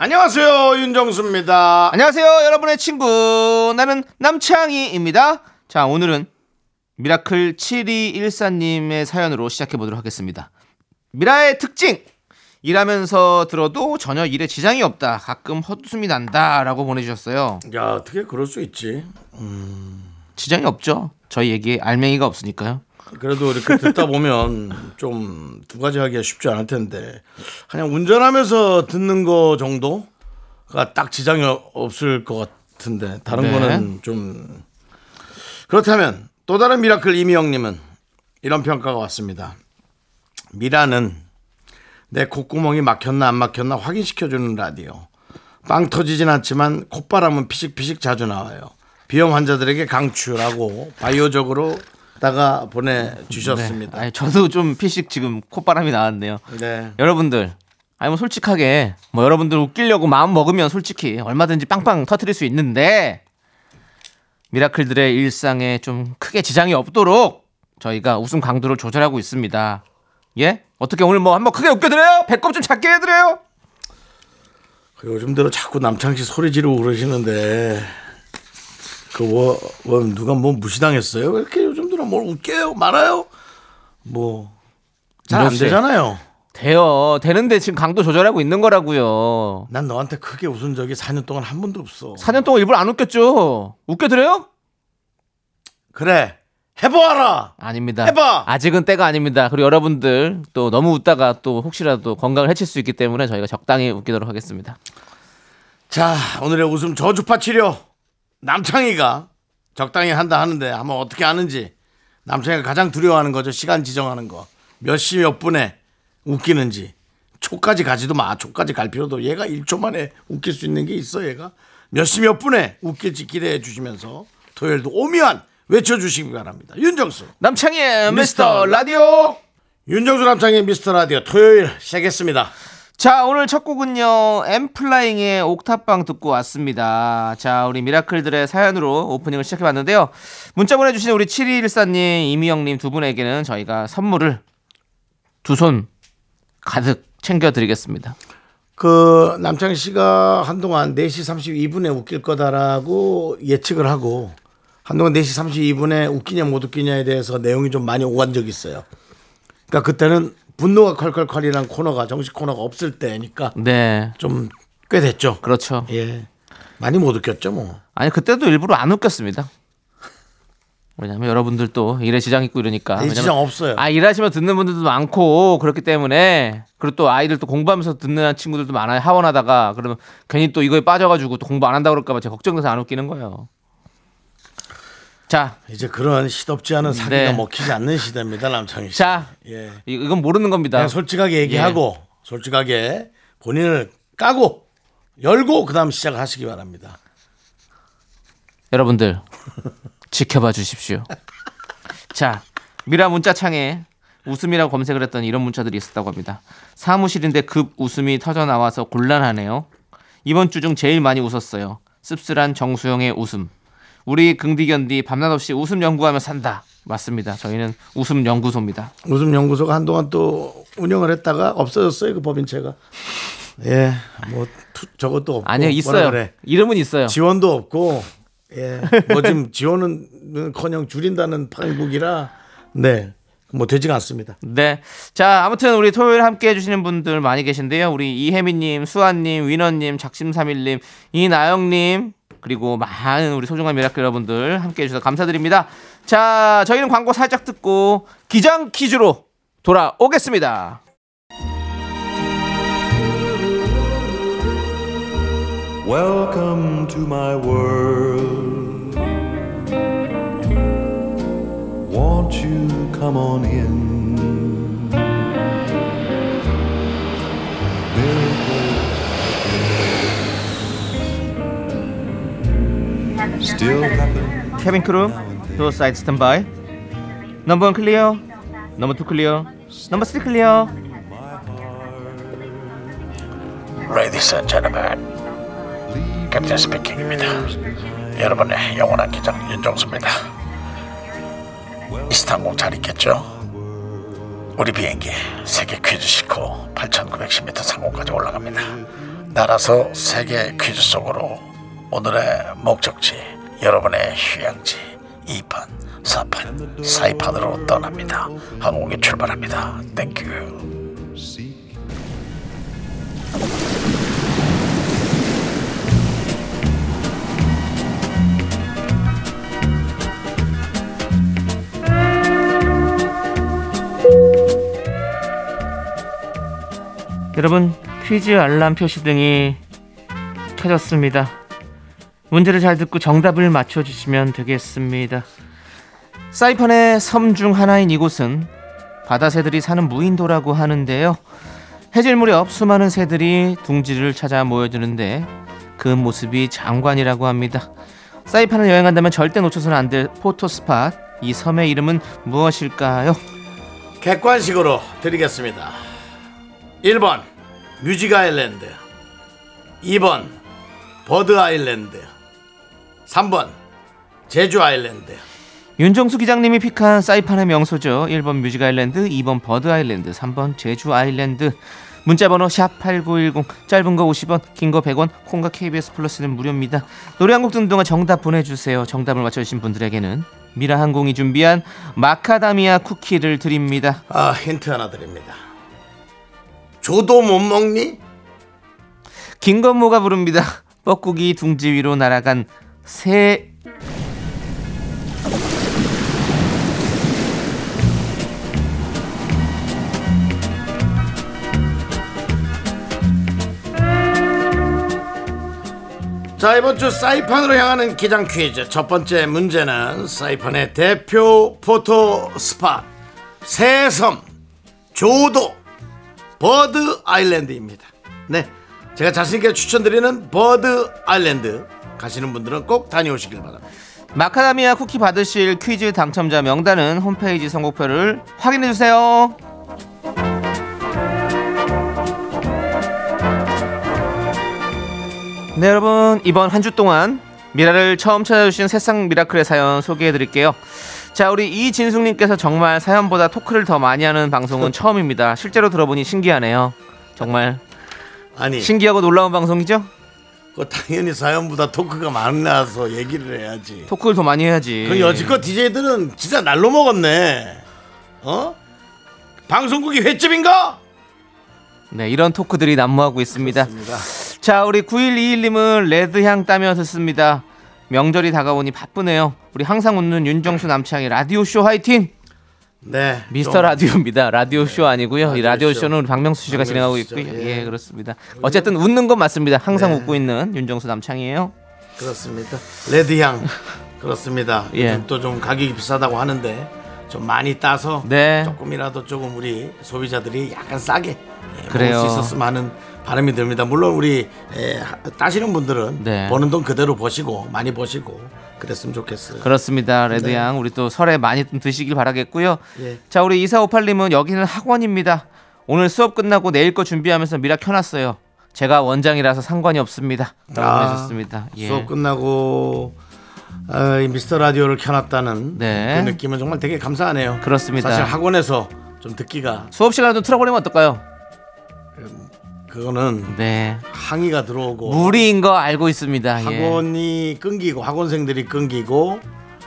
안녕하세요 윤정수입니다. 안녕하세요, 여러분의 친구. 나는 남창희입니다. 자, 오늘은 미라클 7214님의 사연으로 시작해 보도록 하겠습니다. 미라의 특징! 일하면서 들어도 전혀 일에 지장이 없다. 가끔 헛웃음이 난다. 라고 보내주셨어요. 야 어떻게 그럴 수 있지? 지장이 없죠. 저희 얘기에 알맹이가 없으니까요. 그래도 이렇게 듣다 보면 좀 두 가지 하기가 쉽지 않을 텐데 그냥 운전하면서 듣는 거 정도가 딱 지장이 없을 것 같은데 다른 네. 거는 좀 그렇다면 또 다른 미라클 이미영님은 이런 평가가 왔습니다. 미라는 내 콧구멍이 막혔나 안 막혔나 확인시켜주는 라디오. 빵 터지진 않지만 콧바람은 피식피식 자주 나와요. 비염 환자들에게 강추라고 바이오적으로 다가 보내주셨습니다. 네. 저도 좀 피식 지금 콧바람이 나왔네요. 네. 여러분들, 아니 뭐 솔직하게 뭐 여러분들 웃기려고 마음 먹으면 솔직히 얼마든지 빵빵 터트릴 수 있는데 미라클들의 일상에 좀 크게 지장이 없도록 저희가 웃음 강도를 조절하고 있습니다. 예? 어떻게 오늘 뭐 한번 크게 웃겨드려요? 배꼽 좀 작게 해드려요? 그 요즘 들어 자꾸 남창 씨 소리 지르고 그러시는데 그 뭐, 뭐 누가 뭐 무시당했어요? 왜 이렇게 요즘 들어 뭘 웃겨요? 말아요? 뭐 잘 안. 되잖아요. 돼요. 되는데 지금 강도 조절하고 있는 거라고요. 난 너한테 크게 웃은 적이 4년 동안 한 번도 없어. 4년 동안 일부러 안 웃겼죠? 웃겨드려요? 그래 해보아라. 아닙니다. 해봐! 아직은 때가 아닙니다. 그리고 여러분들 또 너무 웃다가 또 혹시라도 건강을 해칠 수 있기 때문에 저희가 적당히 웃기도록 하겠습니다. 자 오늘의 웃음 저주파 치료 남창희가 적당히 한다 하는데 한번 어떻게 하는지 남창희가 가장 두려워하는 거죠. 시간 지정하는 거. 몇 시 몇 분에 웃기는지. 초까지 가지도 마. 초까지 갈 필요도. 얘가 1초 만에 웃길 수 있는 게 있어 얘가. 몇 시 몇 분에 웃길지 기대해 주시면서 토요일도 오미안 외쳐주시기 바랍니다. 윤정수. 남창희의 미스터 미스터 라디오. 윤정수 남창희 미스터 라디오 토요일 시작했습니다 자, 오늘 첫 곡은요. 엠플라잉의 옥탑방 듣고 왔습니다. 자, 우리 미라클들의 사연으로 오프닝을 시작해 봤는데요. 문자 보내 주신 우리 7214님, 이미영 님두 분에게는 저희가 선물을 두 손 가득 챙겨 드리겠습니다. 그 남창희 씨가 한동안 4시 32분에 웃길 거다라고 예측을 하고 한동안 4시 32분에 웃기냐 못 웃기냐에 대해서 내용이 좀 많이 오간 적이 있어요. 그러니까 그때는 분노가 컬컬컬이라는 코너가 정식 코너가 없을 때니까 네. 좀 꽤 됐죠. 그렇죠. 예. 많이 못 웃겼죠, 뭐. 아니 그때도 일부러 안 웃겼습니다. 왜냐면 여러분들 또 일에 지장 있고 이러니까. 이 왜냐면 지장 없어요. 아 일하시면 듣는 분들도 많고 그렇기 때문에 그리고 또 아이들 또 공부하면서 듣는 친구들도 많아요. 하원하다가 그러면 괜히 또 이거에 빠져가지고 또 공부 안 한다 고 그럴까봐 제가 걱정돼서 안 웃기는 거예요. 자, 이제 그런 시덥지 않은 사기가 네. 먹히지 않는 시대입니다, 남창희 씨. 자, 예. 이- 이건 모르는 겁니다. 그냥 솔직하게 얘기하고 솔직하게 본인을 까고 열고 그다음 시작을 하시기 바랍니다. 여러분들 지켜봐 주십시오. 자, 미라 문자창에 웃음이라고 검색을 했더니 이런 문자들이 있었다고 합니다. 사무실인데 급 웃음이 터져 나와서 곤란하네요. 이번 주 중 제일 많이 웃었어요. 씁쓸한 정수영의 웃음. 우리 긍디견디 밤낮 없이 웃음 연구하며 산다. 맞습니다. 저희는 웃음 연구소입니다. 웃음 연구소가 한동안 또 운영을 했다가 없어졌어요 그 법인체가. 예, 뭐 투- 저것도 없고 아니요, 있어요. 그래. 이름은 있어요. 지원도 없고 예, 뭐 지금 지원은커녕 줄인다는 판국이라 네, 뭐 되지가 않습니다. 네. 자, 아무튼 우리 토요일 함께 해주시는 분들 많이 계신데요. 우리 이혜미님, 수아님, 위너님, 작심삼일님, 이나영님, 그리고 많은 우리 소중한 미라클 여러분들 함께 해주셔서 감사드립니다. 자, 저희는 광고 살짝 듣고 기장 퀴즈로 돌아오겠습니다. Welcome. Won't you come on in? Still happen. Cabin crew, door side standby. Number one clear, number two clear, number three clear. Ladies and gentlemen, captain speaking입니다. 여러분의 영원한 기장 윤정수입니다. 이스탄불 잘 있겠죠? 우리 비행기 세계 퀴즈 싣고 8,910m 상공까지 올라갑니다. 날아서 세계 퀴즈 속으로 오늘의 목적지, 여러분의 휴양지 2판, 4판, 4판으로 떠납니다. 항공기 출발합니다. Thank you. 여러분 퀴즈 알람 표시 등이 켜졌습니다. 문제를 잘 듣고 정답을 맞춰주시면 되겠습니다. 사이판의 섬 중 하나인 이곳은 바다 새들이 사는 무인도라고 하는데요. 해질 무렵 수많은 새들이 둥지를 찾아 모여드는데 그 모습이 장관이라고 합니다. 사이판을 여행한다면 절대 놓쳐서는 안 될 포토 스팟. 이 섬의 이름은 무엇일까요? 객관식으로 드리겠습니다. 1번 Music Island 2번 Bird Island 3번 제주 Island 윤정수 기장님이 pick한 사이판의 명소죠. 1번 Music Island, 2번 Bird Island, 3번 제주 Island. 문자 번호 sharp8910 짧은 거 50원, 긴 거 100원, 콩과 KBS 플러스는 무료입니다. 노래 한 곡 듣는 동안 정답 보내 주세요. 정답을 맞춰 주신 분들에게는 미라 항공이 준비한 마카다미아 쿠키를 드립니다. 아 힌트 하나 드립니다. 조도 못 먹니? 김건모가 부릅니다. 뻐꾸기 둥지 위로 날아간 새 자 이번 주 사이판으로 향하는 기장 퀴즈. 첫 번째 문제는 사이판의 대표 photo spot. 새섬 조도 Bird Island입니다. 네, 제가 자신있게 추천드리는 Bird Island 가시는 분들은 꼭 다녀오시길 바랍니다. 마카다미아 쿠키 받으실 퀴즈 당첨자 명단은 홈페이지 선곡표를 확인해 주세요. 네 여러분 이번 한 주 동안 미라를 처음 찾아주신 새싹 미라클의 사연 소개해 드릴게요. 자 우리 이진숙님께서 정말 사연보다 토크를 더 많이 하는 방송은 처음입니다. 실제로 들어보니 신기하네요. 정말 아니, 신기하고 놀라운 방송이죠? 그 당연히 사연보다 토크가 많아서 얘기를 해야지. 토크를 더 많이 해야지. 그 여지껏 DJ들은 진짜 날로 먹었네. 어? 방송국이 횟집인가? 네, 이런 토크들이 난무하고 있습니다. 그렇습니다. 자, 우리 9121님은 레드향 따며 듣습니다. 명절이 다가오니 바쁘네요. 우리 항상 웃는 윤정수 남창희 라디오쇼 화이팅! 네. 미스터 좀 라디오입니다. 라디오 쇼 아니고요. 이 라디오쇼. 라디오쇼는 우리 박명수 씨가 박명수 진행하고 씨죠. 있고요. 예. 예, 그렇습니다. 어쨌든 웃는 건 맞습니다. 항상 네. 웃고 있는 윤정수 남창희예요. 그렇습니다. 레드향 그렇습니다. 예. 또 좀 가격이 비싸다고 하는데 좀 많이 따서 네. 조금이라도 조금 우리 소비자들이 약간 싸게 예, 먹을 그래요. 수 있었으면 하는 바람이 듭니다. 물론 우리 예, 따시는 분들은 네. 버는 돈 그대로 버시고 많이 버시고 그랬으면 좋겠어요. 그렇습니다. 레드양 우리 또 설에 많이 좀 드시길 바라겠고요. 네. 예. 자, 우리 2458님은 여기는 학원입니다. 오늘 수업 끝나고 내일 거 준비하면서 미라 켜놨어요. 제가 원장이라서 상관이 없습니다. 라고 아, 하셨습니다. 예. 수업 끝나고 어, 이 미스터 라디오를 켜놨다는 네. 그 느낌은 정말 되게 감사하네요. 그렇습니다. 사실 학원에서 좀 듣기가 수업 시간에 좀 틀어버리면 어떨까요? 그거는 네. 항의가 들어오고 무리인 거 알고 있습니다. 예. 학원이 끊기고 학원생들이 끊기고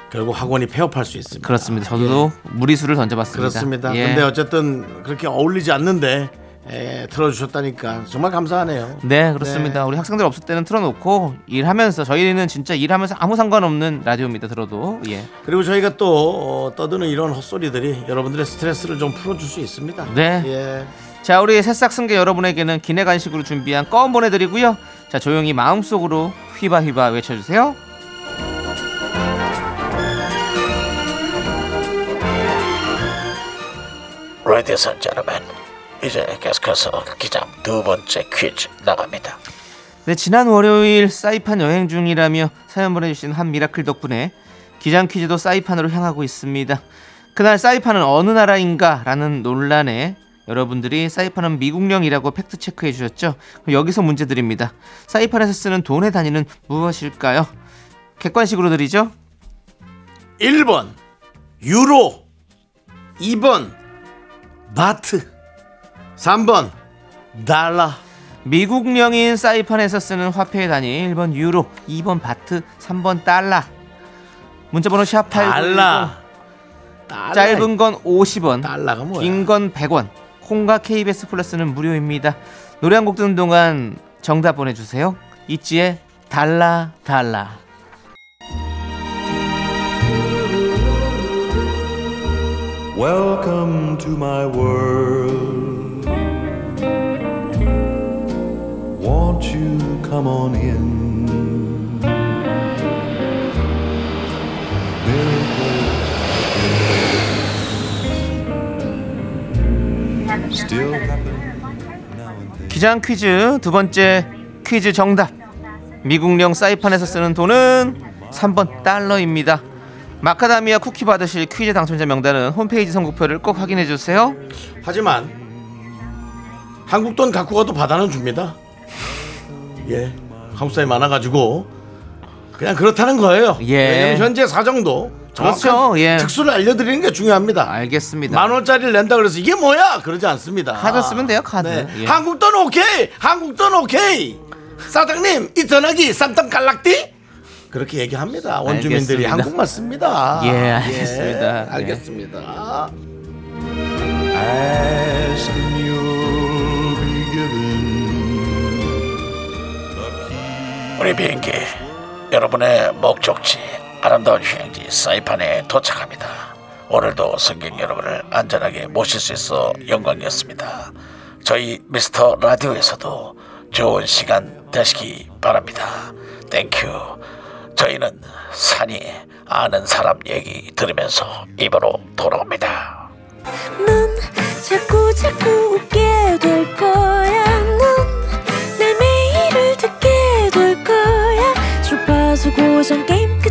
결국 학원이 폐업할 수 있습니다. 그렇습니다. 저도 무리수를 던져봤습니다. 그렇습니다. 예. 근데 어쨌든 그렇게 어울리지 않는데 에, 틀어주셨다니까 정말 감사하네요. 네, 그렇습니다. 네. 우리 학생들 없을 때는 틀어놓고 일하면서 저희는 진짜 일하면서 아무 상관없는 라디오입니다. 들어도 예. 그리고 저희가 또 어, 떠드는 이런 헛소리들이 여러분들의 스트레스를 좀 풀어줄 수 있습니다. 네. 예. 자, 우리 새싹 승객 여러분에게는 기내 간식으로 준비한 껌 보내드리고요. 자, 조용히 마음속으로 hyvä hyvä 외쳐주세요. And gentlemen, 이제 계속해서 기장 두 번째 퀴즈 나갑니다. 네, 지난 월요일 사이판 여행 중이라며 사연 보내주신 한 미라클 덕분에 기장 퀴즈도 사이판으로 향하고 있습니다. 그날 사이판은 어느 나라인가 라는 논란에 여러분들이 사이판은 미국령이라고 fact check해 주셨죠? 여기서 문제 드립니다. 사이판에서 쓰는 돈의 단위는 무엇일까요? 객관식으로 드리죠? 1번 유로 2번 바트 3번 달러 미국령인 사이판에서 쓰는 화폐의 단위 1번 유로, 2번 바트, 3번 달러. 문자번호 샵8910 달러 달러. 짧은 건 50원, 달러가 뭐야 긴 건 100원. 콩과 KBS 플러스는 무료입니다. 노래 한 곡 듣는 동안 정답 보내주세요. 있지의 달라 달라. My world. Won't you come on in? 기장 퀴즈 두 번째 퀴즈 정답. 미국령 사이판에서 쓰는 돈은 3번 달러입니다. 마카다미아 쿠키 받으실 퀴즈 당첨자 명단은 홈페이지 선곡표를 꼭 확인해 주세요. 하지만 한국 돈 갖고 가도 받아는 줍니다 예 한국 사람이 많아가지고 그냥 그렇다는 거예요 예. 왜냐면 현재 사정도 그렇죠, 예. 특수를 알려드리는 게 중요합니다 알겠습니다. 만 원짜리를 낸다 그래서 이게 뭐야 그러지 않습니다. 카드 쓰면 돼요, 카드. 예. 한국 돈 오케이, 한국 돈 오케이. 사장님 이 전화기 쌈땀 갈락디 그렇게 얘기합니다. 원주민들이 알겠습니다. 한국말 씁니다. 예, 알겠습니다. 예, 알겠습니다. 우리 비행기 여러분의 목적지 아름다운 휴양지 사이판에 도착합니다. 오늘도 승객 여러분을 안전하게 모실 수 있어 영광이었습니다. 저희 미스터 라디오에서도 좋은 시간 되시기 바랍니다. Thank you. 저희는 산이 아는 사람 얘기 들으면서 2부로 돌아옵니다. 넌 자꾸 자꾸 웃게 될 거야. 넌내 매일을 듣게 될 거야. 주파수 고정 게임 끝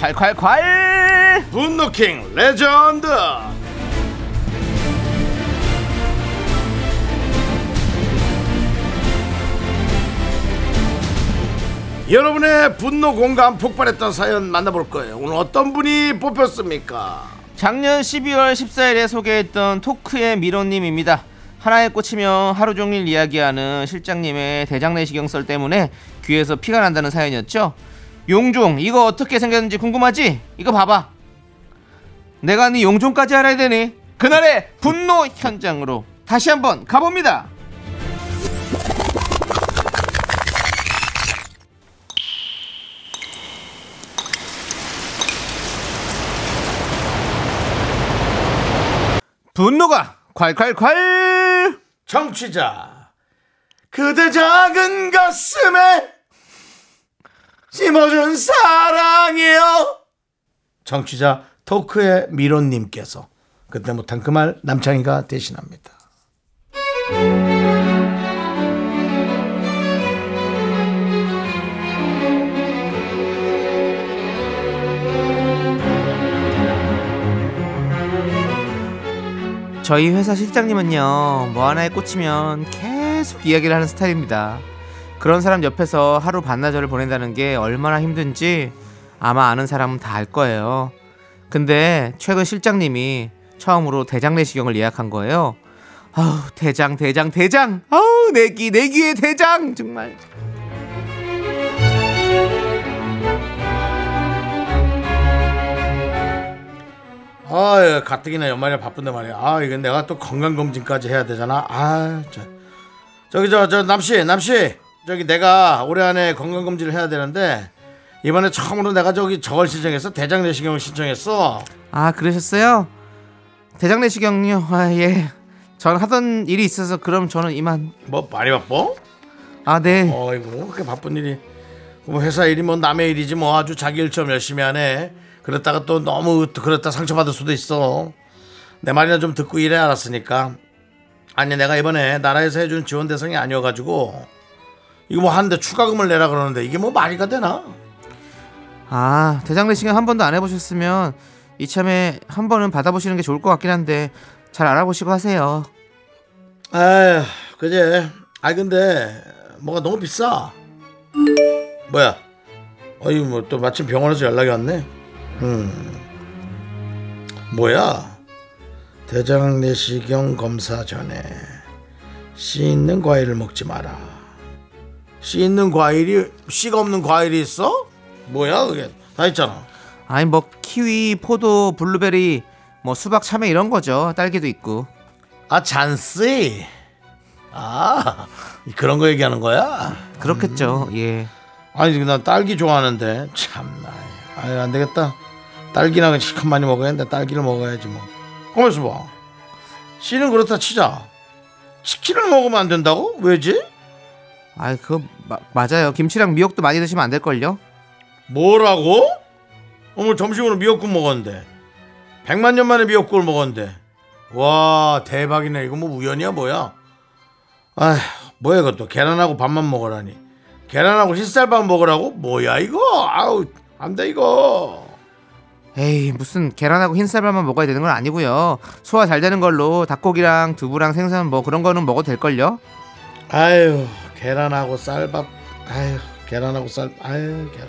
콸콸콸 분노킹 레전드 여러분의 분노 공감 폭발했던 사연 만나볼 거예요 오늘 어떤 분이 뽑혔습니까 작년 12월 14일에 소개했던 토크의 미로님입니다. 하나에 꽂히며 하루 종일 이야기하는 실장님의 대장내시경 썰 때문에 귀에서 피가 난다는 사연이었죠. 용종 이거 어떻게 생겼는지 궁금하지? 이거 봐봐. 내가 네 용종까지 알아야 되니? 그날의 분노 현장으로 다시 한번 가봅니다. 분노가 콸콸콸! 정취자 그대 작은 가슴에 심어준 사랑이요. 정취자 토크의 미론님께서 그때 못한 그 말 남창희가 대신합니다. 저희 회사 실장님은요 뭐 하나에 꽂히면 계속 이야기를 하는 스타일입니다 그런 사람 옆에서 하루 반나절을 보낸다는 게 얼마나 힘든지 아마 아는 사람은 다 알 거예요 근데 최근 실장님이 처음으로 대장 내시경을 예약한 거예요 아우 대장 대장 대장 아우 내기 내기의 대장 정말 아, 예, 가뜩이나 연말에 바쁜데 말이야. 아, 이건 내가 또 건강검진까지 해야 되잖아. 아, 저, 저기, 저, 저, 남씨, 남씨. 저기 내가 올해 안에 건강검진을 해야 되는데, 이번에 처음으로 내가 저기 저걸 신청했어 대장 내시경을 신청했어 아 그러셨어요? 대장 내시경요. 아 예. 전 하던 일이 있어서 그럼 저는 이만. 뭐 많이 바빠? 아 네. 어이구 그렇게 바쁜 일이 뭐 회사 일이 뭐 남의 일이지 뭐 아주 자기 일처럼 열심히 하네 그랬다가 또 너무 또 그랬다 상처받을 수도 있어 내 말이나 좀 듣고 일해 알았으니까 아니 내가 이번에 나라에서 해준 지원 대상이 아니어가지고 이거 뭐 하는데 추가금을 내라 그러는데 이게 뭐 말이가 되나? 아 대장 내시경 한 번도 안 해보셨으면 이참에 한 번은 받아보시는 게 좋을 것 같긴 한데 잘 알아보시고 하세요. 아휴 그제. 아 근데 뭐가 너무 비싸. 뭐야? 어이 뭐 또 마침 병원에서 연락이 왔네. 음. 뭐야? 대장 내시경 검사 전에 씨 있는 과일을 먹지 마라 씨 있는 과일이 씨가 없는 과일이 있어 뭐야 그게 다 있잖아 아니 뭐 키위, 포도, 블루베리, 뭐 수박, 참외 이런 거죠. 딸기도 있고. 아 잔씨 아 그런 거 얘기하는 거야 그렇겠죠. 예. 아니 난 딸기 좋아하는데 참나 아유 안 되겠다 딸기나 시큼 많이 먹어야겠는데 딸기를 먹어야지 뭐 가만있어 봐 씨는 그렇다 치자 치킨을 먹으면 안 된다고? 왜지? 아이 그거 마- 맞아요. 김치랑 미역도 많이 드시면 안 될 걸요. 뭐라고? 오늘 점심으로 미역국 먹었는데 백만 년 만에 미역국을 먹었는데 와 대박이네 이거 뭐 우연이야 뭐야 아 뭐야 이것도 계란하고 밥만 먹으라니 계란하고 흰쌀밥 먹으라고? 뭐야 이거 아우 안 돼 이거 에이 무슨 계란하고 흰쌀밥만 먹어야 되는 건 아니고요. 소화 잘 되는 걸로 닭고기랑 두부랑 생선 뭐 그런 거는 먹어도 될 걸요. 아유 계란하고 쌀밥 아유 계란하고 쌀 아유 계란.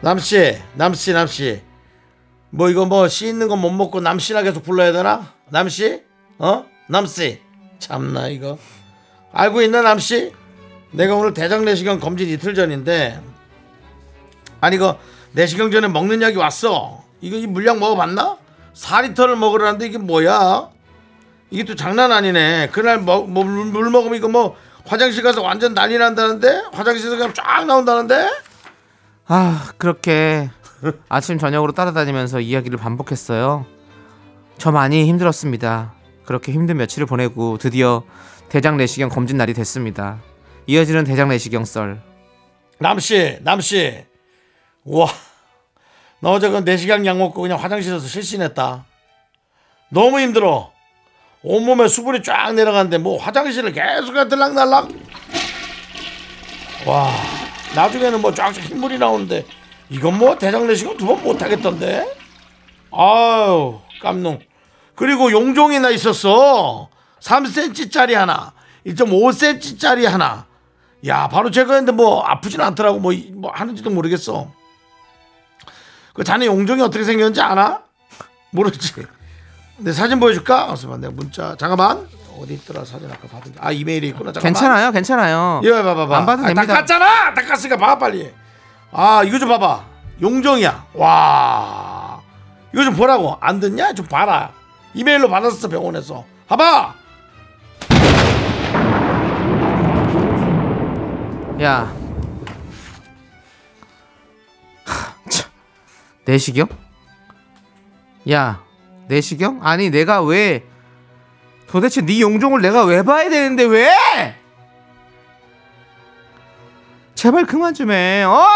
남씨 남씨 남씨. 뭐 이거 뭐 씨 있는 거못 먹고 남씨나 계속 불러야 되나? 남씨? 어? 남씨. 참나 이거. 알고 있나 남씨? 내가 오늘 대장 내시경 검진 이틀 전인데. 아니 이거 내시경 전에 먹는 약이 왔어. 이거 이 물약 먹어봤나? 4리터를 먹으라는데 이게 뭐야? 이게 또 장난 아니네. 그날 뭐, 뭐, 먹으면 이거 뭐 화장실 가서 완전 난리 난다는데? 화장실에서 그냥 쫙 나온다는데? 아 그렇게 아침 저녁으로 따라다니면서 이야기를 반복했어요. 저 많이 힘들었습니다. 그렇게 힘든 며칠을 보내고 드디어 대장 내시경 검진 날이 됐습니다. 이어지는 대장 내시경 썰. 남씨, 남씨. 우와. 너 어제 그 4시간 약 먹고 그냥 화장실에서 실신했다. 너무 힘들어. 온몸에 수분이 쫙 내려가는데 뭐 화장실을 계속 들락날락. 와. 나중에는 뭐 쫙쫙 흰물이 나오는데 이건 뭐 대장 내시경 두 번 못하겠던데? 아유, 깜놀. 그리고 용종이나 있었어. 3cm짜리 하나, 1.5cm짜리 하나. 야, 바로 제가 했는데 뭐 아프진 않더라고. 뭐, 이- 뭐 하는지도 모르겠어. 그 자네 용종이 어떻게 생겼는지 아나? 모르지. 내 사진 보여줄까? 잠깐만, 내가 문자. 잠깐만. 어디 있더라 사진 아까 받은 게. 아 이메일에 있구나. 잠깐만. 괜찮아요, 괜찮아요. 이거 봐봐봐. 안 봐도 아, 됩니다. 닦았잖아. 닦았으니까 봐 빨리. 아 이거 좀 봐봐. 용종이야. 와. 이거 좀 보라고. 안 듣냐? 좀 봐라. 이메일로 받았어 병원에서. 봐봐. 야. 하, 참. 내시경? 야, 내시경? 아니 내가 왜 도대체 네 용종을 내가 왜 봐야 되는데 왜? 제발 그만 좀 해. 어?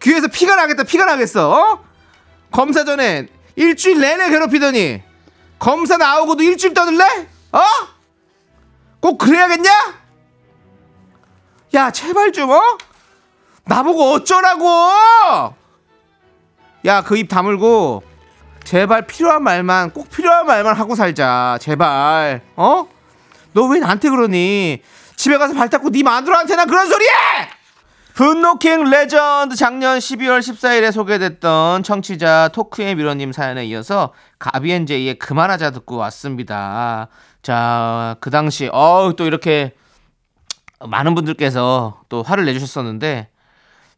귀에서 피가 나겠다. 피가 나겠어. 어? 검사 전에 일주일 내내 괴롭히더니 검사 나오고도 일주일 떠들래? 어? 꼭 그래야겠냐? 야 제발 좀 어? 나보고 어쩌라고 야 그 입 다물고 제발 필요한 말만 꼭 필요한 말만 하고 살자. 제발. 어? 너 왜 나한테 그러니? 집에 가서 발 닦고 네 마누라한테나 그런 소리 해! 분노킹 레전드 작년 12월 14일에 소개됐던 청취자 토크의 미러님 사연에 이어서 가비앤제이의 그만하자 듣고 왔습니다. 자 그 당시 어또 이렇게 많은 분들께서 또 화를 내주셨었는데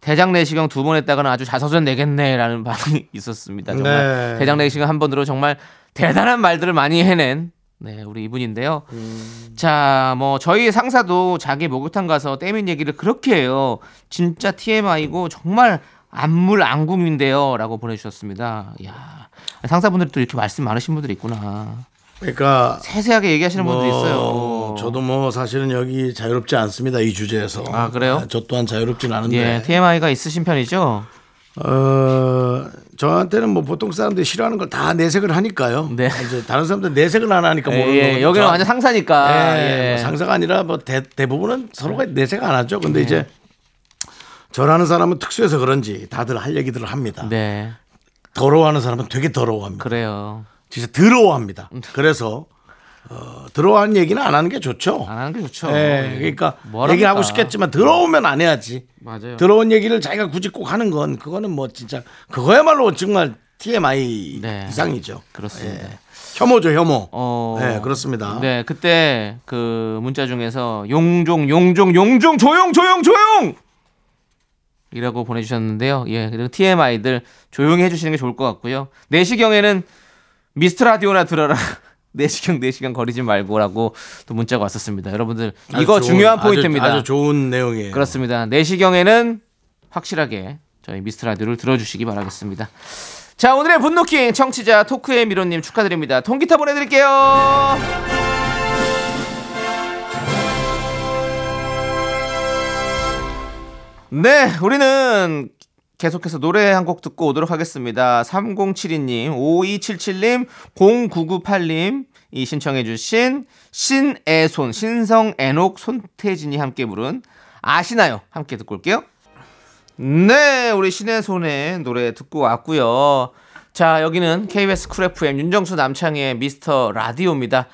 대장 내시경 두 번 했다가는 아주 자서전 내겠네라는 반응이 있었습니다. 정말 네. 대장 내시경 한 번으로 정말 대단한 말들을 많이 해낸 네, 우리 이분인데요. 자, 뭐 저희 상사도 자기 목욕탕 가서 때민 얘기를 그렇게 해요. 진짜 TMI고 정말 안물 안궁인데요라고 보내 주셨습니다. 야, 상사분들이 또 이렇게 말씀 많으신 분들이 있구나. 그러니까 세세하게 얘기하시는 분들이 있어요. 뭐 저도 뭐 사실은 여기 자유롭지 않습니다 이 주제에서. 아, 그래요? 저 또한 자유롭진 않은데. 예, TMI가 있으신 편이죠. 어 저한테는 뭐 보통 사람들이 싫어하는 걸 다 내색을 하니까요. 네. 이제 다른 사람들 내색을 안 하니까 예, 모르는 예, 거죠. 여기는 저- 완전 상사니까. 예, 예. 뭐 상사가 아니라 뭐 대, 대부분은 서로가 내색 안 하죠. 근데 이제 저라는 사람은 특수해서 그런지 다들 할 얘기들을 합니다. 네, 더러워하는 사람은 되게 더러워합니다. 그래요. 진짜 더러워합니다. 그래서 어, 더러워하는 얘기는 안 하는 게 좋죠. 안 하는 게 좋죠. 예, 그러니까 뭐랍니까? 얘기를 하고 싶겠지만 더러우면 안 해야지. 맞아요. 더러운 얘기를 자기가 굳이 꼭 하는 건 그거는 뭐 진짜 그거야말로 정말 TMI 네. 이상이죠. 그렇습니다. 예. 혐오죠, 혐오. 어, 네, 그렇습니다. 네, 그때 그 문자 중에서 용종, 용종, 용종, 조용, 조용, 조용! 이라고 보내주셨는데요. 예, 그리고 TMI들 조용히 해주시는 게 좋을 것 같고요. 내시경에는 미스터 라디오나 들어라. 내시경, 내시경 거리지 말고라고 또 문자가 왔었습니다. 여러분들, 아주 이거 좋은- 중요한 아주- 포인트입니다. 아주, 좋은 내용이에요. 그렇습니다. 내시경에는 확실하게 저희 미스터 라디오를 들어주시기 바라겠습니다. 자, 오늘의 분노킹 청취자 토크의 미로님 축하드립니다. 통기타 보내드릴게요. 네, 우리는 계속해서 노래 한 곡 듣고 오도록 하겠습니다. 3072님, 5277님, 0998님, 이 신청해주신 신애손, 신성 애녹, 손태진이 함께 부른 아시나요? 함께 듣고 올게요. 네, 우리 신의 손의 노래 듣고 왔고요. 자, 여기는 KBS 쿨 FM 윤정수 남창의 미스터 라디오입니다.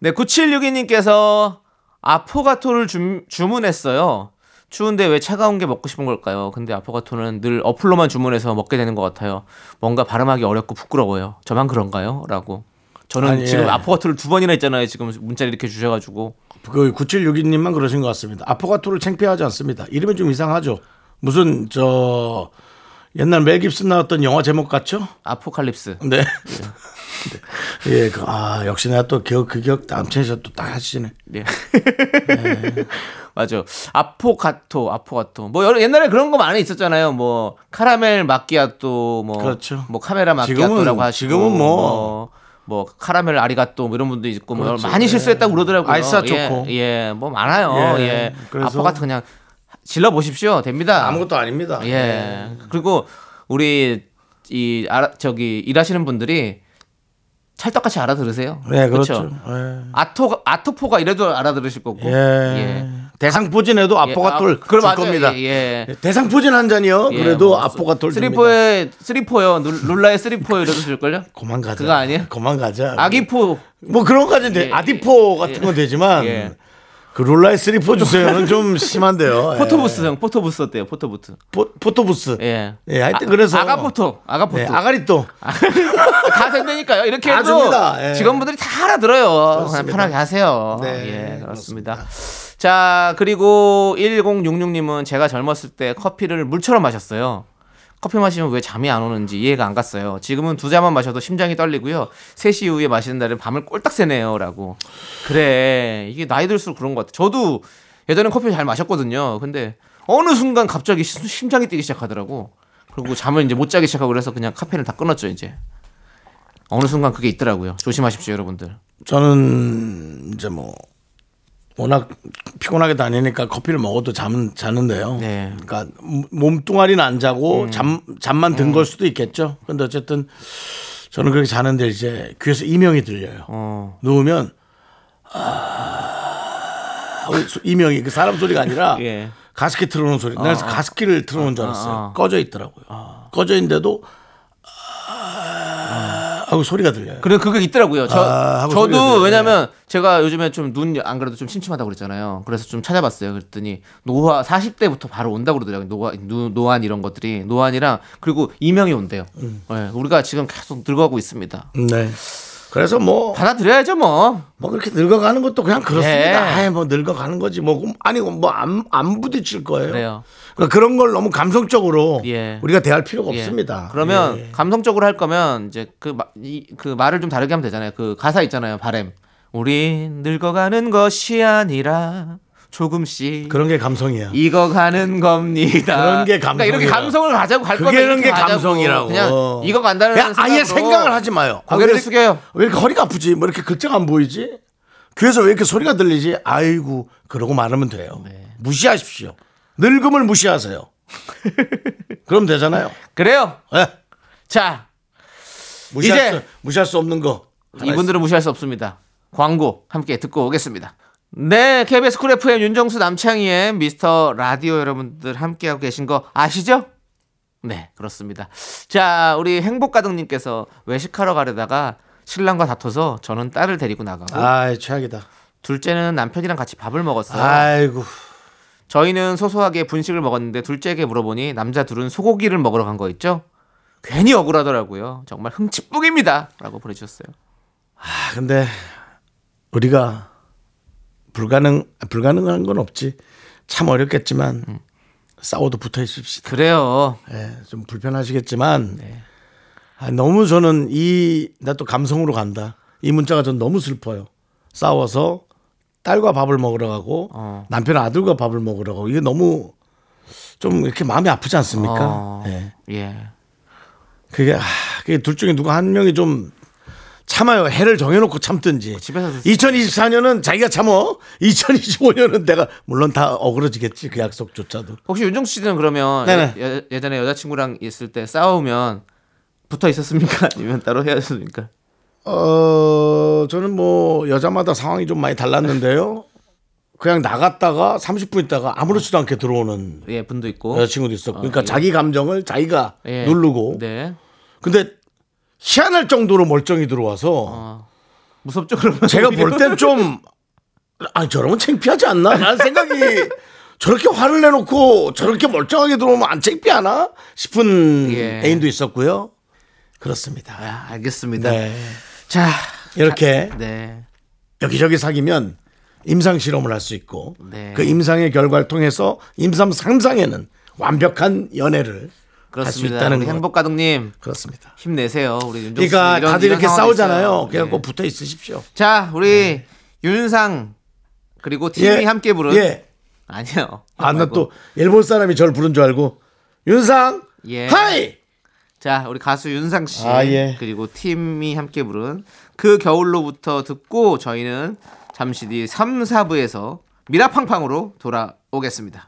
네, 9762님께서 아포가토를 주, 주문했어요. 추운데 왜 차가운 게 먹고 싶은 걸까요? 근데 아포가토는 늘 어플로만 주문해서 먹게 되는 것 같아요. 뭔가 발음하기 어렵고 부끄러워요. 저만 그런가요? 라고. 저는 아니, 지금 예. 아포가토를 두 번이나 했잖아요. 지금 문자를 이렇게 주셔가지고. 그 9762님만 그러신 것 같습니다. 아포가토를 창피하지 않습니다. 이름이 좀 이상하죠. 무슨 저 옛날 멜 깁슨 나왔던 영화 제목 같죠? 아포칼립스. 네. 예, 그, 아, 역시 내가 또 기억, 그 기억 남친에서 또딱 하시네. 예. 맞아. 아포가토, 아포가토. 뭐 여러 옛날에 그런 거 많이 있었잖아요. 뭐 카라멜 마끼아또 뭐 그렇죠. 뭐 카메라 마끼아또라고 하시고 지금은 뭐- 뭐, 뭐 카라멜 아리가또 뭐 이런 분도 있고 뭐 그렇죠. 많이 예. 실수했다고 그러더라고요. 아이스와 예, 초코. 예, 뭐 많아요. 예. 예. 그래서- 아포가토 그냥 질러 보십시오. 됩니다. 아무것도 아닙니다. 예. 그리고 우리 이 알아, 저기 일하시는 분들이 찰떡같이 알아들으세요. 네, 그렇죠. 예. 아토 아토포가 이래도 알아들으실 거고. 예. 대상포진에도 예, 아, 그럼 줄 맞아요. 겁니다. 예. 예. 대상포진 한 잔이요. 예, 그래도 뭐, 아포가토를 줍니다. 쓰리포에 쓰리포요. 룰- 룰라의 three four요 이래도 줄걸요? 그만 가자. 그거 아니에요? 그만 가자. 아기포 뭐 그런 거는 돼. 예, 아디포 같은 건 되지만 예. 그 룰라의 three four 주세요는 좀 심한데요. 예. 포토부스 형 포토부스 어때요? 포토부스. 포, 포토부스. 예. 예, 하여튼 그래서 아가포토. 아가포토. 네, 아가리또. 다 된다니까요. 이렇게 다 해도 줍니다. 예. 직원분들이 다 알아들어요. 그냥 그렇습니다. 편하게 하세요. 네, 예, 그렇습니다. 자, 그리고 1066님은 제가 젊었을 때 커피를 물처럼 마셨어요. 커피 마시면 왜 잠이 안 오는지 이해가 안 갔어요. 지금은 두 잔만 마셔도 심장이 떨리고요. 3시 이후에 마시는 날은 밤을 꼴딱 새네요. 라고. 그래. 이게 나이 들수록 그런 것 같아. 저도 예전엔 커피 잘 마셨거든요. 근데 어느 순간 갑자기 심- 심장이 뛰기 시작하더라고. 그리고 잠을 이제 못 자기 시작하고 그래서 그냥 카페인을 다 끊었죠, 이제. 어느 순간 그게 있더라고요. 조심하십시오, 여러분들. 저는 이제 뭐 워낙 피곤하게 다니니까 커피를 먹어도 잠은 자는데요. 네. 음. 그러니까 몸뚱아리는 안 자고 잠 잠만 든걸 수도 있겠죠. 근데 어쨌든 저는 그렇게 자는데 이제 귀에서 이명이 들려요. 어. 누우면 아 이명이 그 사람 소리가 아니라 예. 가습기 틀어놓은 소리. 내가 가습기를 틀어놓은 줄 알았어요. 어. 꺼져 있더라고요. 꺼져 있는데도 아 하고 소리가 들려요. 그래 그게 있더라고요. 저 아, 하고 소리가 저도 들려요. 왜냐면 제가 요즘에 좀 눈 안 그래도 좀 침침하다고 그랬잖아요. 그래서 좀 찾아봤어요. 그랬더니 노화 40대부터 바로 온다고 그러더라고요. 노화 노, 노안 이런 것들이 노안이랑 그리고 이명이 온대요. 음. 네, 우리가 지금 계속 늙어가고 있습니다. 네. 그래서 뭐, 받아들여야죠, 뭐. 뭐 그렇게 늙어가는 것도 그냥 그렇습니다. 예. 아이, 뭐 늙어가는 거지. 뭐, 아니, 뭐, 안, 안 부딪힐 거예요. 그래요. 그러니까 그런 걸 너무 감성적으로 예. 우리가 대할 필요가 예. 없습니다. 그러면 예. 감성적으로 할 거면 이제 그, 마, 이, 그 말을 좀 다르게 하면 되잖아요. 그 가사 있잖아요. 바램. 우리 늙어가는 것이 아니라 조금씩 그런 게 감성이야. 익어가는 겁니다. 그런 게 그러니까 이렇게. 감성을 가자고 갈 거면 이렇게 게 가자고. 감성이라고. 그냥 익어간다는 그냥 아예 생각을 하지 마요. 아, 고개를 왜 이렇게- 숙여요. 왜 이렇게 허리가 아프지? 뭐 이렇게 글자가 안 보이지? 귀에서 왜 이렇게 소리가 들리지? 아이고, 그러고 말하면 돼요. 네. 무시하십시오. 늙음을 무시하세요. 그럼 되잖아요. 그래요. 예. 자, 무시할, 이제- 수, 무시할 수 없는 거. 이분들은 무시할 수 없습니다. 광고 함께 듣고 오겠습니다. 네, KBS 쿨 FM 윤정수 남창희의 미스터 라디오 여러분들 함께하고 계신 거 아시죠? 네, 그렇습니다. 자, 우리 행복가득님께서 외식하러 가려다가 신랑과 다퉈서 저는 딸을 데리고 나가고 아이, 최악이다. 둘째는 남편이랑 같이 밥을 먹었어요. 아이고. 저희는 소소하게 분식을 먹었는데 둘째에게 물어보니 남자 둘은 소고기를 먹으러 간 거 있죠? 괜히 억울하더라고요. 정말 흥칫뿡입니다. 라고 보내주셨어요. 아, 근데 우리가 불가능 불가능한 건 없지. 참 어렵겠지만 음. 싸워도 붙어 있읍시다. 그래요. 예, 좀 불편하시겠지만 네. 아, 너무 저는 이 나 또 감성으로 간다. 이 문자가 전 너무 슬퍼요. 싸워서 딸과 밥을 먹으러 가고 어. 남편 아들과 밥을 먹으러 가고 이게 너무 좀 이렇게 마음이 아프지 않습니까? 어, 예. 예. 그게 아, 그게 둘 중에 누구 한 명이 좀 참아요. 해를 정해놓고 참든지. 집에서 2024년은 자기가 참어. 2025년은 내가 물론 다 어그러지겠지 그 약속조차도. 혹시 윤정수 씨는 그러면 네네. 예, 예전에 여자친구랑 있을 때 싸우면 붙어 있었습니까? 아니면 따로 헤어졌습니까? 어 저는 뭐 여자마다 상황이 좀 많이 달랐는데요. 그냥 나갔다가 30분 있다가 아무렇지도 않게 들어오는 예, 분도 있고. 여자친구도 있었고, 그러니까 예. 자기 감정을 자기가 예. 누르고. 네. 근데 희한할 정도로 멀쩡히 들어와서 어. 무섭죠, 그러면. 제가 볼 땐 좀, 아, 저러면 창피하지 않나? 라는 생각이 저렇게 화를 내놓고 저렇게 멀쩡하게 들어오면 안 창피하나? 싶은 예. 애인도 있었고요. 그렇습니다. 아, 알겠습니다. 네. 자, 이렇게 네. 여기저기 사귀면 임상 실험을 할 수 있고 네. 그 임상의 결과를 통해서 임상 상상에는 완벽한 연애를 그렇습니다. 있다는 우리 거. 행복가득님 그렇습니다. 힘내세요. 우리 씨 그러니까 이런- 다들 이런 이렇게 싸우잖아요. 그래갖고 예. 붙어 있으십시오. 자, 우리 윤상 그리고 팀이 예. 함께 부른 예. 아니요. 아, 나 말고. 또 일본 사람이 저를 부른 줄 알고 윤상 예. 하이 자, 우리 가수 윤상 씨 아, 예. 그리고 팀이 함께 부른 그 겨울로부터 듣고 저희는 잠시 뒤 3, 4부에서 미라팡팡으로 돌아오겠습니다.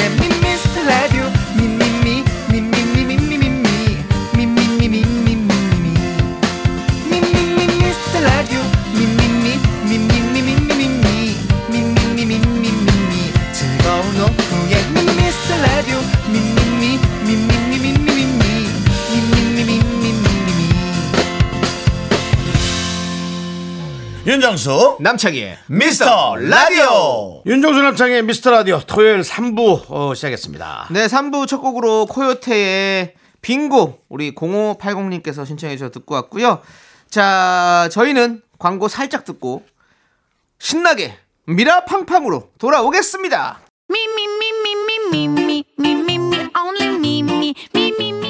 윤정수 남창희의 미스터 라디오 윤정수 남창희의 미스터 라디오 토요일 3부 어, 시작했습니다. 네, 3부 첫 곡으로 코요태의 빙고 우리 0580님께서 신청해 주셔서 듣고 왔고요. 자, 저희는 광고 살짝 듣고 신나게 미라팡팡으로 돌아오겠습니다.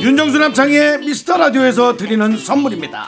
윤정수 남창희의 미스터 라디오에서 드리는 선물입니다.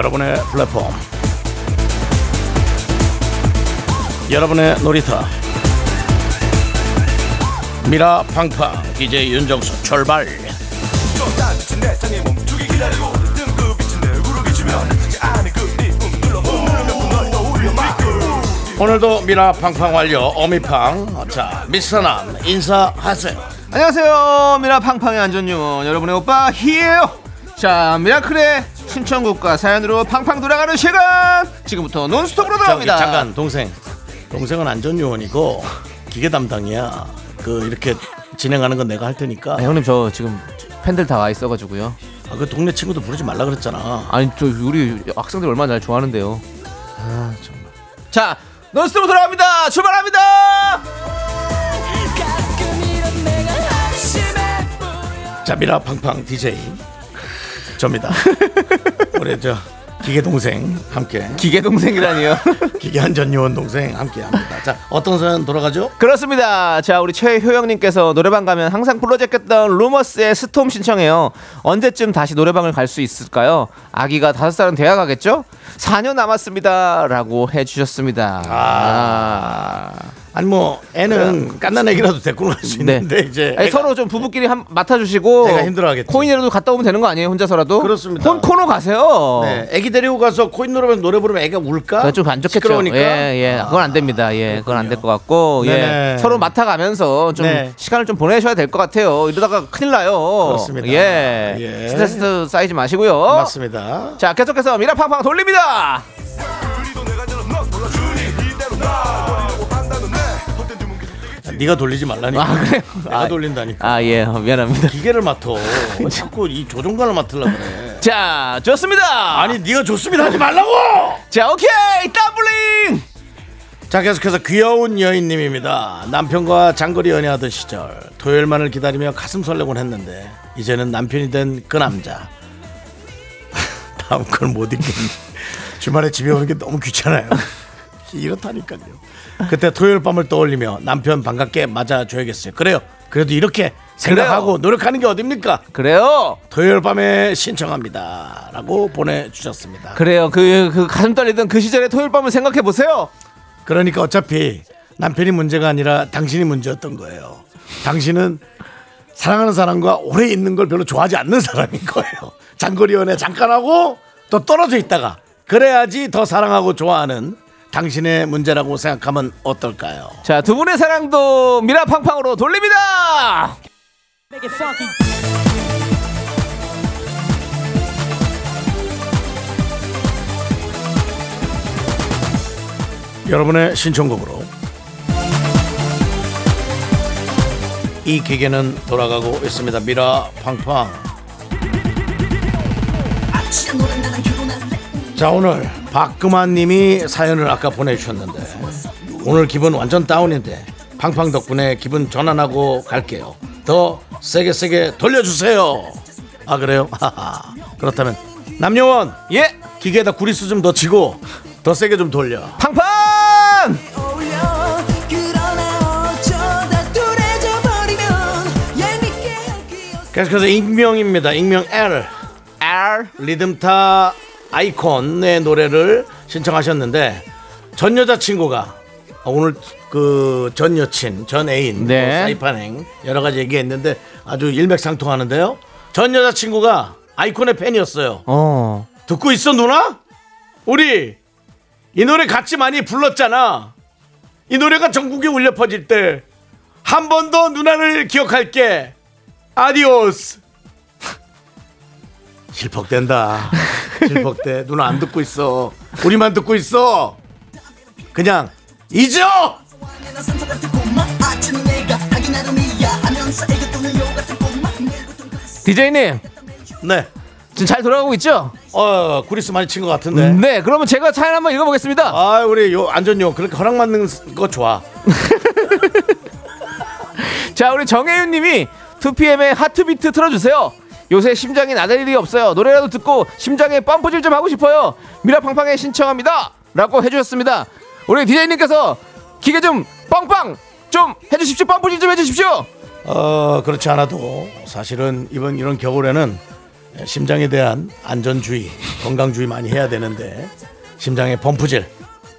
여러분의 플랫폼. 여러분의 놀이터. 미라 팡팡 DJ 윤정수 출발. 오늘도 미라 팡팡 완료 어미팡. 자 미스터남 인사하세요. 안녕하세요. 미라 팡팡의 안전요 여러분의 오빠 히에요. 자 미라클의 신청곡과 사연으로 팡팡 돌아가는 시간! 지금부터 논스톱으로 저기 돌아갑니다. 잠깐 동생. 동생은 안전요원이고 기계 담당이야. 그 이렇게 진행하는 건 내가 할 테니까. 아, 형님 저 지금 팬들 다 와 있어가지고요. 아, 그 동네 친구도 부르지 말라 그랬잖아. 아니 저 우리 학생들 얼마나 날 좋아하는데요. 아 정말. 자 논스톱으로 돌아갑니다. 출발합니다! 자 미라 팡팡 DJ 접니다 우리 저 기계 동생 함께 기계 동생이라니요 기계 안전요원 동생 함께 합니다 자 어떤 사연 돌아가죠 그렇습니다. 자, 우리 최효영님께서 노래방 가면 항상 불러제꼈던 루머스의 스톰 신청해요. 언제쯤 다시 노래방을 갈 수 있을까요? 아기가 다섯 살은 돼야 가겠죠? 4년 남았습니다.라고 해주셨습니다. 아, 아니 뭐 애는 깐난 애기라도 데리고 갈수 네. 있는데 이제 아니, 애가- 서로 좀 부부끼리 한, 맡아주시고 애가 힘들어하겠지. 코인이라도 갔다 오면 되는 거 아니에요? 혼자서라도? 그렇습니다. 혼 코너 가세요. 네, 애기 데리고 가서 코인 노래방 노래 부르면 애가 울까? 좀안 좋겠죠. 시끄러우니까. 예, 예. 그건 안 됩니다. 예, 그건 안 될 것 같고, 예. 네네. 서로 맡아가면서 좀 네. 시간을 좀 보내셔야 될 것 같아요. 이러다가 큰일 나요. 그렇습니다. 예. 예. 스트레스 쌓이지 마시고요. 맞습니다. 자, 계속해서 미라팡팡 돌립니다. 네가 돌리지 말라니까. 아, 그래요? 내가 아, 돌린다니까. 아, 예. 미안합니다. 기계를 맡어. 자꾸 이 조종관을 맡으려고 그래. 자, 좋습니다. 아니 네가 좋습니다 하지 말라고. 자, 오케이. 더블링. 자 계속해서 귀여운 여인님입니다. 남편과 장거리 연애하던 시절 토요일만을 기다리며 가슴 설레곤 했는데 이제는 남편이 된 그 남자. 다음 걸 못 읽겠네. 주말에 집에 오는 게 너무 귀찮아요. 이렇다니까요. 그때 토요일 밤을 떠올리며 남편 반갑게 맞아줘야겠어요. 그래요. 그래도 이렇게 생각하고 노력하는 게 어딥니까? 그래요. 토요일 밤에 신청합니다. 라고 보내주셨습니다. 그래요. 그, 그 가슴 떨리던 그 시절의 토요일 밤을 생각해 보세요. 그러니까 어차피 남편이 문제가 아니라 당신이 문제였던 거예요. 당신은 사랑하는 사람과 오래 있는 걸 별로 좋아하지 않는 사람인 거예요. 장거리 연애 잠깐 하고 또 떨어져 있다가 그래야지 더 사랑하고 좋아하는 당신의 문제라고 생각하면 어떨까요? 자, 두 분의 사랑도 미라팡팡으로 돌립니다. 여러분의 신청곡으로 이 기계는 돌아가고 있습니다. 미라 팡팡. 자 오늘 박금환 님이 사연을 아까 보내주셨는데 오늘 기분 완전 다운인데 팡팡 덕분에 기분 전환하고 갈게요. 더 세게 세게 돌려주세요. 아 그래요? 하하. 그렇다면 남녀원 예. 기계에다 구리수 좀 더 치고 더 세게 좀 돌려. 팡팡! 계속해서 익명입니다. 익명 L R 리듬타 아이콘의 노래를 신청하셨는데 전 여자친구가 오늘 그 전 여친, 전 애인, 네. 뭐 사이판행 여러 가지 얘기했는데 아주 일맥상통하는데요. 전 여자친구가 아이콘의 팬이었어요. 어. 듣고 있어 누나? 우리 이 노래 같이 많이 불렀잖아. 이 노래가 전국에 울려 퍼질 때 한 번 더 누나를 기억할게. 아디오스. 실퍽된다. 실퍽대. 누나 안 듣고 있어. 우리만 듣고 있어. 그냥 잊어. DJ님 네. 지금 잘 돌아가고 있죠? 어 구리스 많이 친 것 같은데. 네. 그러면 제가 사연 한번 읽어보겠습니다. 아 우리 요 안전요 그렇게 허락 받는 거 좋아. 자 우리 정혜윤님이 2PM의 하트비트 틀어주세요. 요새 심장이 나댈 일이 없어요. 노래라도 듣고 심장에 펌프질 좀 하고 싶어요. 미라팡팡에 신청합니다. 라고 해주셨습니다. 우리 DJ님께서 기계 좀 빵빵 좀 해주십시오. 펌프질 좀 해주십시오. 어 그렇지 않아도 사실은 이번 이런 겨울에는 심장에 대한 안전주의, 건강주의 많이 해야 되는데 심장에 펌프질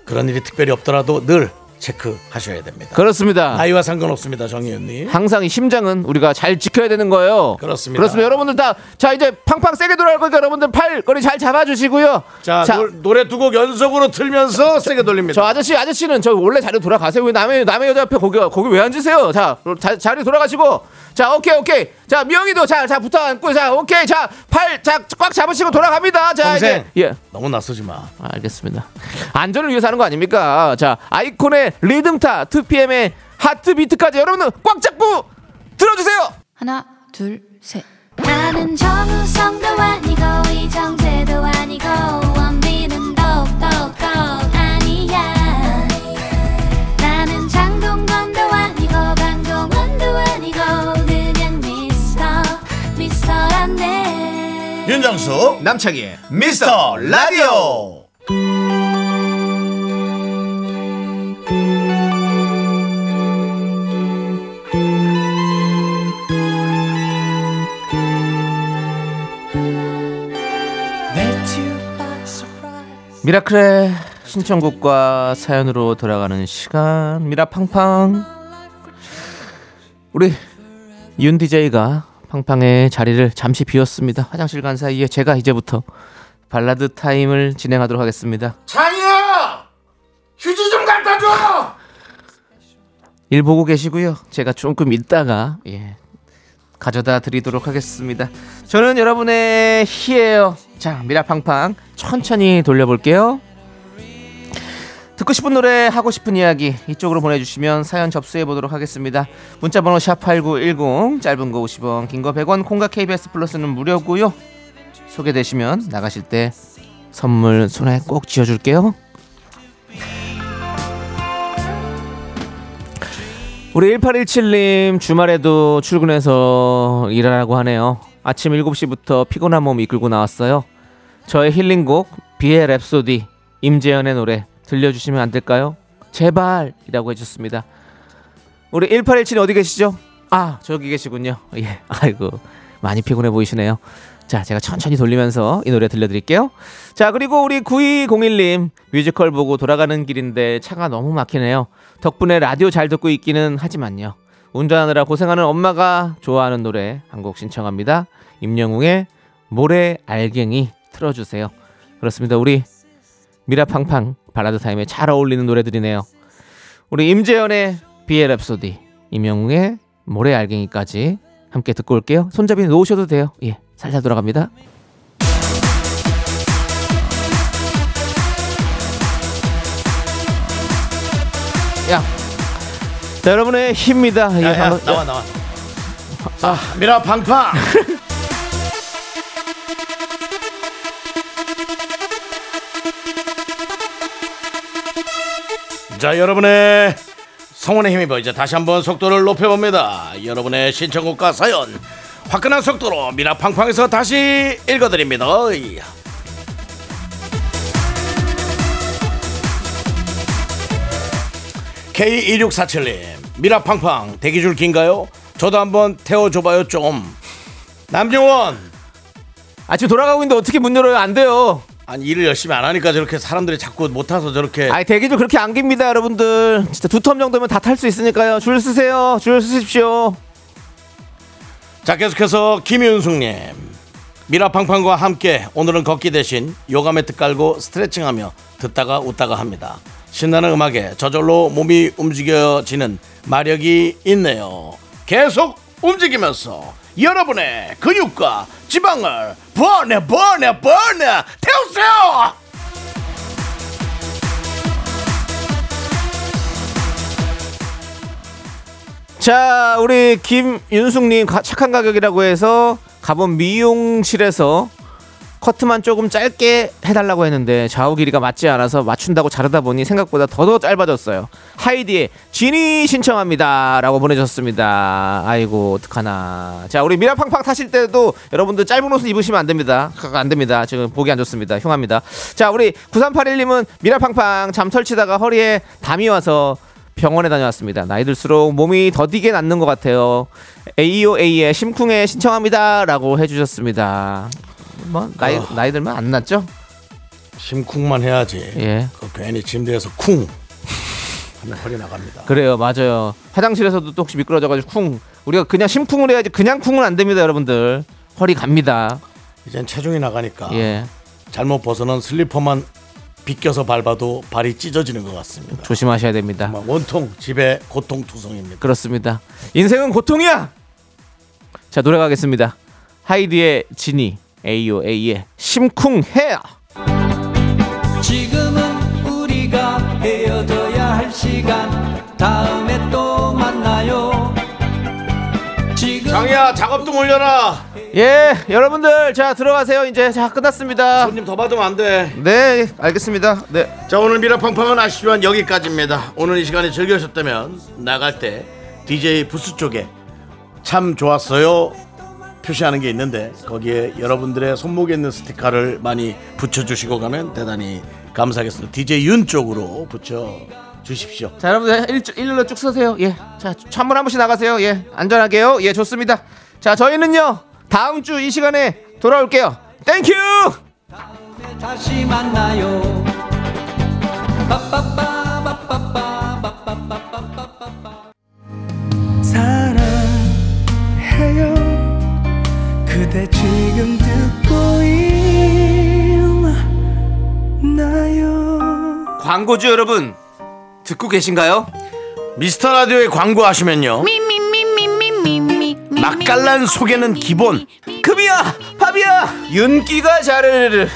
그런 일이 특별히 없더라도 늘 체크하셔야 됩니다. 그렇습니다. 나이와 상관없습니다, 정희연님. 항상 이 심장은 우리가 잘 지켜야 되는 거예요. 그렇습니다. 그렇습니다. 여러분들 다 자 이제 팡팡 세게 돌아갈 거니까 여러분들 팔 거리 잘 잡아주시고요. 자, 노, 래 두 곡 연속으로 틀면서 세게 돌립니다. 저 아저씨 아저씨는 저 원래 자리 돌아가세요. 왜 남의 남의 여자 앞에 거기 거기 왜 앉으세요? 자, 자 자리 돌아가시고 자 오케이 오케이 자 미영이도 자 자 붙어 앉고 자 오케이 자 팔 자 꽉 잡으시고 돌아갑니다. 자 동생. 이제 예. 너무 나서지 마. 아, 알겠습니다. 안전을 위해서 하는 거 아닙니까? 자, 아이콘의 리듬타, 2PM의 하트비트까지 여러분들 꽉 잡고 들어주세요. 하나 둘 셋. 나는 정우성도 아니고 이정재도 아니고 원빈 윤정수 남창희. 미스터 라디오. 미라클의 신청곡과 사연으로 돌아가는 시간 미라팡팡 우리 윤 DJ가 팡팡의 자리를 잠시 비웠습니다. 화장실 간 사이에 제가 이제부터 발라드 타임을 진행하도록 하겠습니다. 창희야! 휴지 좀 갖다 줘! 일 보고 계시고요. 제가 조금 있다가 예, 가져다 드리도록 하겠습니다. 저는 여러분의 희예요. 자 미라팡팡 천천히 돌려볼게요 듣고 싶은 노래 하고 싶은 이야기 이쪽으로 보내주시면 사연 접수해 보도록 하겠습니다 문자번호 샵8910 짧은 거 50원 긴 거 100원 콩과 KBS 플러스는 무료고요 소개되시면 나가실 때 선물 손에 꼭 쥐어줄게요 우리 1817님 주말에도 출근해서 일하라고 하네요. 아침 7시부터 피곤한 몸 이끌고 나왔어요. 저의 힐링곡 비의 랩소디 임재현의 노래 들려주시면 안 될까요? 제발 이라고 해주셨습니다. 우리 1817 어디 계시죠? 아 저기 계시군요. 예, 아이고 많이 피곤해 보이시네요. 자, 제가 천천히 돌리면서 이 노래 들려드릴게요. 자, 그리고 우리 9201님 뮤지컬 보고 돌아가는 길인데 차가 너무 막히네요. 덕분에 라디오 잘 듣고 있기는 하지만요. 운전하느라 고생하는 엄마가 좋아하는 노래 한 곡 신청합니다. 임영웅의 모래 알갱이 틀어주세요. 그렇습니다. 우리 미라팡팡 발라드 타임에 잘 어울리는 노래들이네요. 우리 임재현의 비의 랩소디, 임영웅의 모래 알갱이까지 함께 듣고 올게요. 손잡이 놓으셔도 돼요. 예, 살살 돌아갑니다. 야, 자, 여러분의 힘입니다. 예, 야, 야, 한번- 나와 나와. 자, 미라 팡팡. 자, 여러분의 성원의 힘이 보이죠. 다시 한번 속도를 높여봅니다. 여러분의 신청곡과 사연 화끈한 속도로 미라 팡팡에서 다시 읽어드립니다. 어이. K2647님 미라 팡팡 대기줄 긴가요? 저도 한번 태워줘봐요 좀 남정원 아, 지금 돌아가고 있는데 어떻게 문 열어요? 안 돼요. 아니 일을 열심히 안 하니까 저렇게 사람들이 자꾸 못 타서 저렇게 아이 대기줄 그렇게 안 깁니다, 여러분들. 진짜 두 텀 정도면 다 탈 수 있으니까요. 줄 쓰세요. 줄 쓰십시오. 자 계속해서 김윤숙님 미라팡팡과 함께 오늘은 걷기 대신 요가 매트 깔고 스트레칭하며 듣다가 웃다가 합니다 신나는 음악에 저절로 몸이 움직여지는 마력이 있네요 계속 움직이면서 여러분의 근육과 지방을 버내 버내 버내. 태우세요! 자, 우리 김윤숙님 가- 착한 가격이라고 해서 가본 미용실에서 커트만 조금 짧게 해달라고 했는데 좌우 길이가 맞지 않아서 맞춘다고 자르다 보니 생각보다 더더 짧아졌어요. 하이디의 진이 신청합니다 라고 보내줬습니다. 아이고 어떡하나. 자, 우리 미라팡팡 타실 때도 여러분들 짧은 옷을 입으시면 안 됩니다. 안 됩니다. 지금 보기 안 좋습니다. 흉합니다. 자, 우리 9381님은 미라팡팡 잠 설치다가 허리에 담이 와서 병원에 다녀왔습니다. 나이 들수록 몸이 더디게 낫는 것 같아요. AOA의 심쿵에 신청합니다 라고 해주셨습니다. 뭐 나이 나이 들면 안 낫죠? 심쿵만 해야지 예. 그 괜히 침대에서 쿵 하면 허리 나갑니다. 그래요, 맞아요. 화장실에서도 또 혹시 미끄러져가지고 쿵 우리가 그냥 심쿵을 해야지 그냥 쿵은 안 됩니다, 여러분들. 허리 갑니다. 이젠 체중이 나가니까 예, 잘못 벗어난 슬리퍼만 비껴서 밟아도 발이 찢어지는 것 같습니다. 조심하셔야 됩니다. 원통 집에 고통 투성입니다. 그렇습니다. 인생은 고통이야. 자 노래 가겠습니다. 하이디의 지니, AOA의 심쿵해. 지금은 우리가 헤어져야 할 시간 다음에 또 만나요 장이야 작업 좀 올려라. 예, 여러분들 자 들어가세요. 이제 자 끝났습니다. 손님 더 받으면 안 돼. 네, 알겠습니다. 네. 자 오늘 미라팡팡은 아쉽지만 여기까지입니다. 오늘 이 시간에 즐겨주셨다면 나갈 때 DJ 부스 쪽에 참 좋았어요 표시하는 게 있는데 거기에 여러분들의 손목에 있는 스티커를 많이 붙여주시고 가면 대단히 감사하겠습니다. DJ 윤 쪽으로 붙여 주십시오. 자 여러분들 일, 일로 쭉 서세요. 예. 자 찬물 한 번씩 나가세요. 예. 안전하게요. 예, 좋습니다. 자 저희는요 다음 주 이 시간에 돌아올게요. Thank you. 다시 만나요 빠빠빠 빠빠빠 그대 지금 듣고 있나요? 광고주 여러분 듣고 계신가요? 미스터 라디오에 광고하시면요. 맛깔난 소개는 기본. 금이야 밥이야. 윤기가 자르르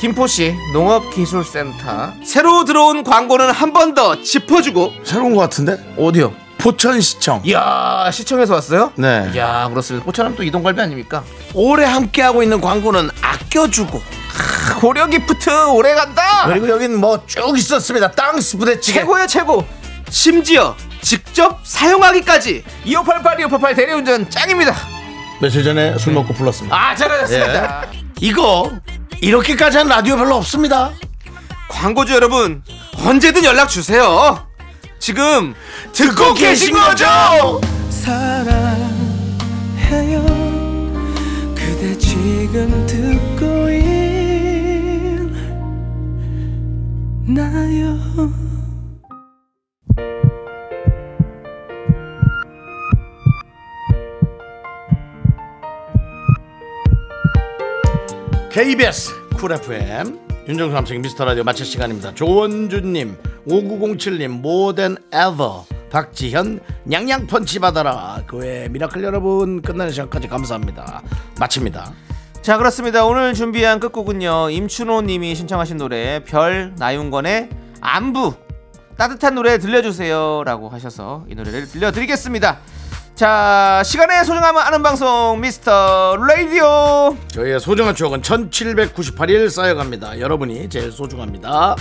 김포시 농업기술센터. 새로 들어온 광고는 한 번 더 짚어주고. 새로운 것 같은데? 어디요? 포천시청. 이야 시청에서 왔어요? 네. 이야 그렇습니다. 포천하면 또 이동갈비 아닙니까? 오래 함께하고 있는 광고는 아껴주고. 고려 기프트 오래 간다! 그리고 여긴 뭐 쭉 있었습니다. 땅스 부대찌개. 최고의 최고. 심지어 직접 사용하기까지 2588 2588 대리운전 짱입니다. 며칠 전에 술 먹고 불렀습니다. 아 잘하셨습니다. 이거 이렇게까지 한 라디오 별로 없습니다. 광고주 여러분 언제든 연락 주세요 지금 듣고 계신 거죠? 사랑해요. 그대 지금 듣고 있나요? KBS 쿨 FM 윤정수 남창희의 미스터 라디오 마칠 시간입니다. 조원주님, 5907님, 모든 에버, 박지현, 냥냥 펀치 받아라. 그 외 미라클 여러분 끝나는 시간까지 감사합니다. 마칩니다. 자 그렇습니다 오늘 준비한 끝곡은요 임춘호 님이 신청하신 노래 별 나윤권의 안부 따뜻한 노래 들려주세요 라고 하셔서 이 노래를 들려드리겠습니다 자 시간의 소중함을 아는 방송 미스터 라디오 저희의 소중한 추억은 1798일 쌓여갑니다. 여러분이 제일 소중합니다.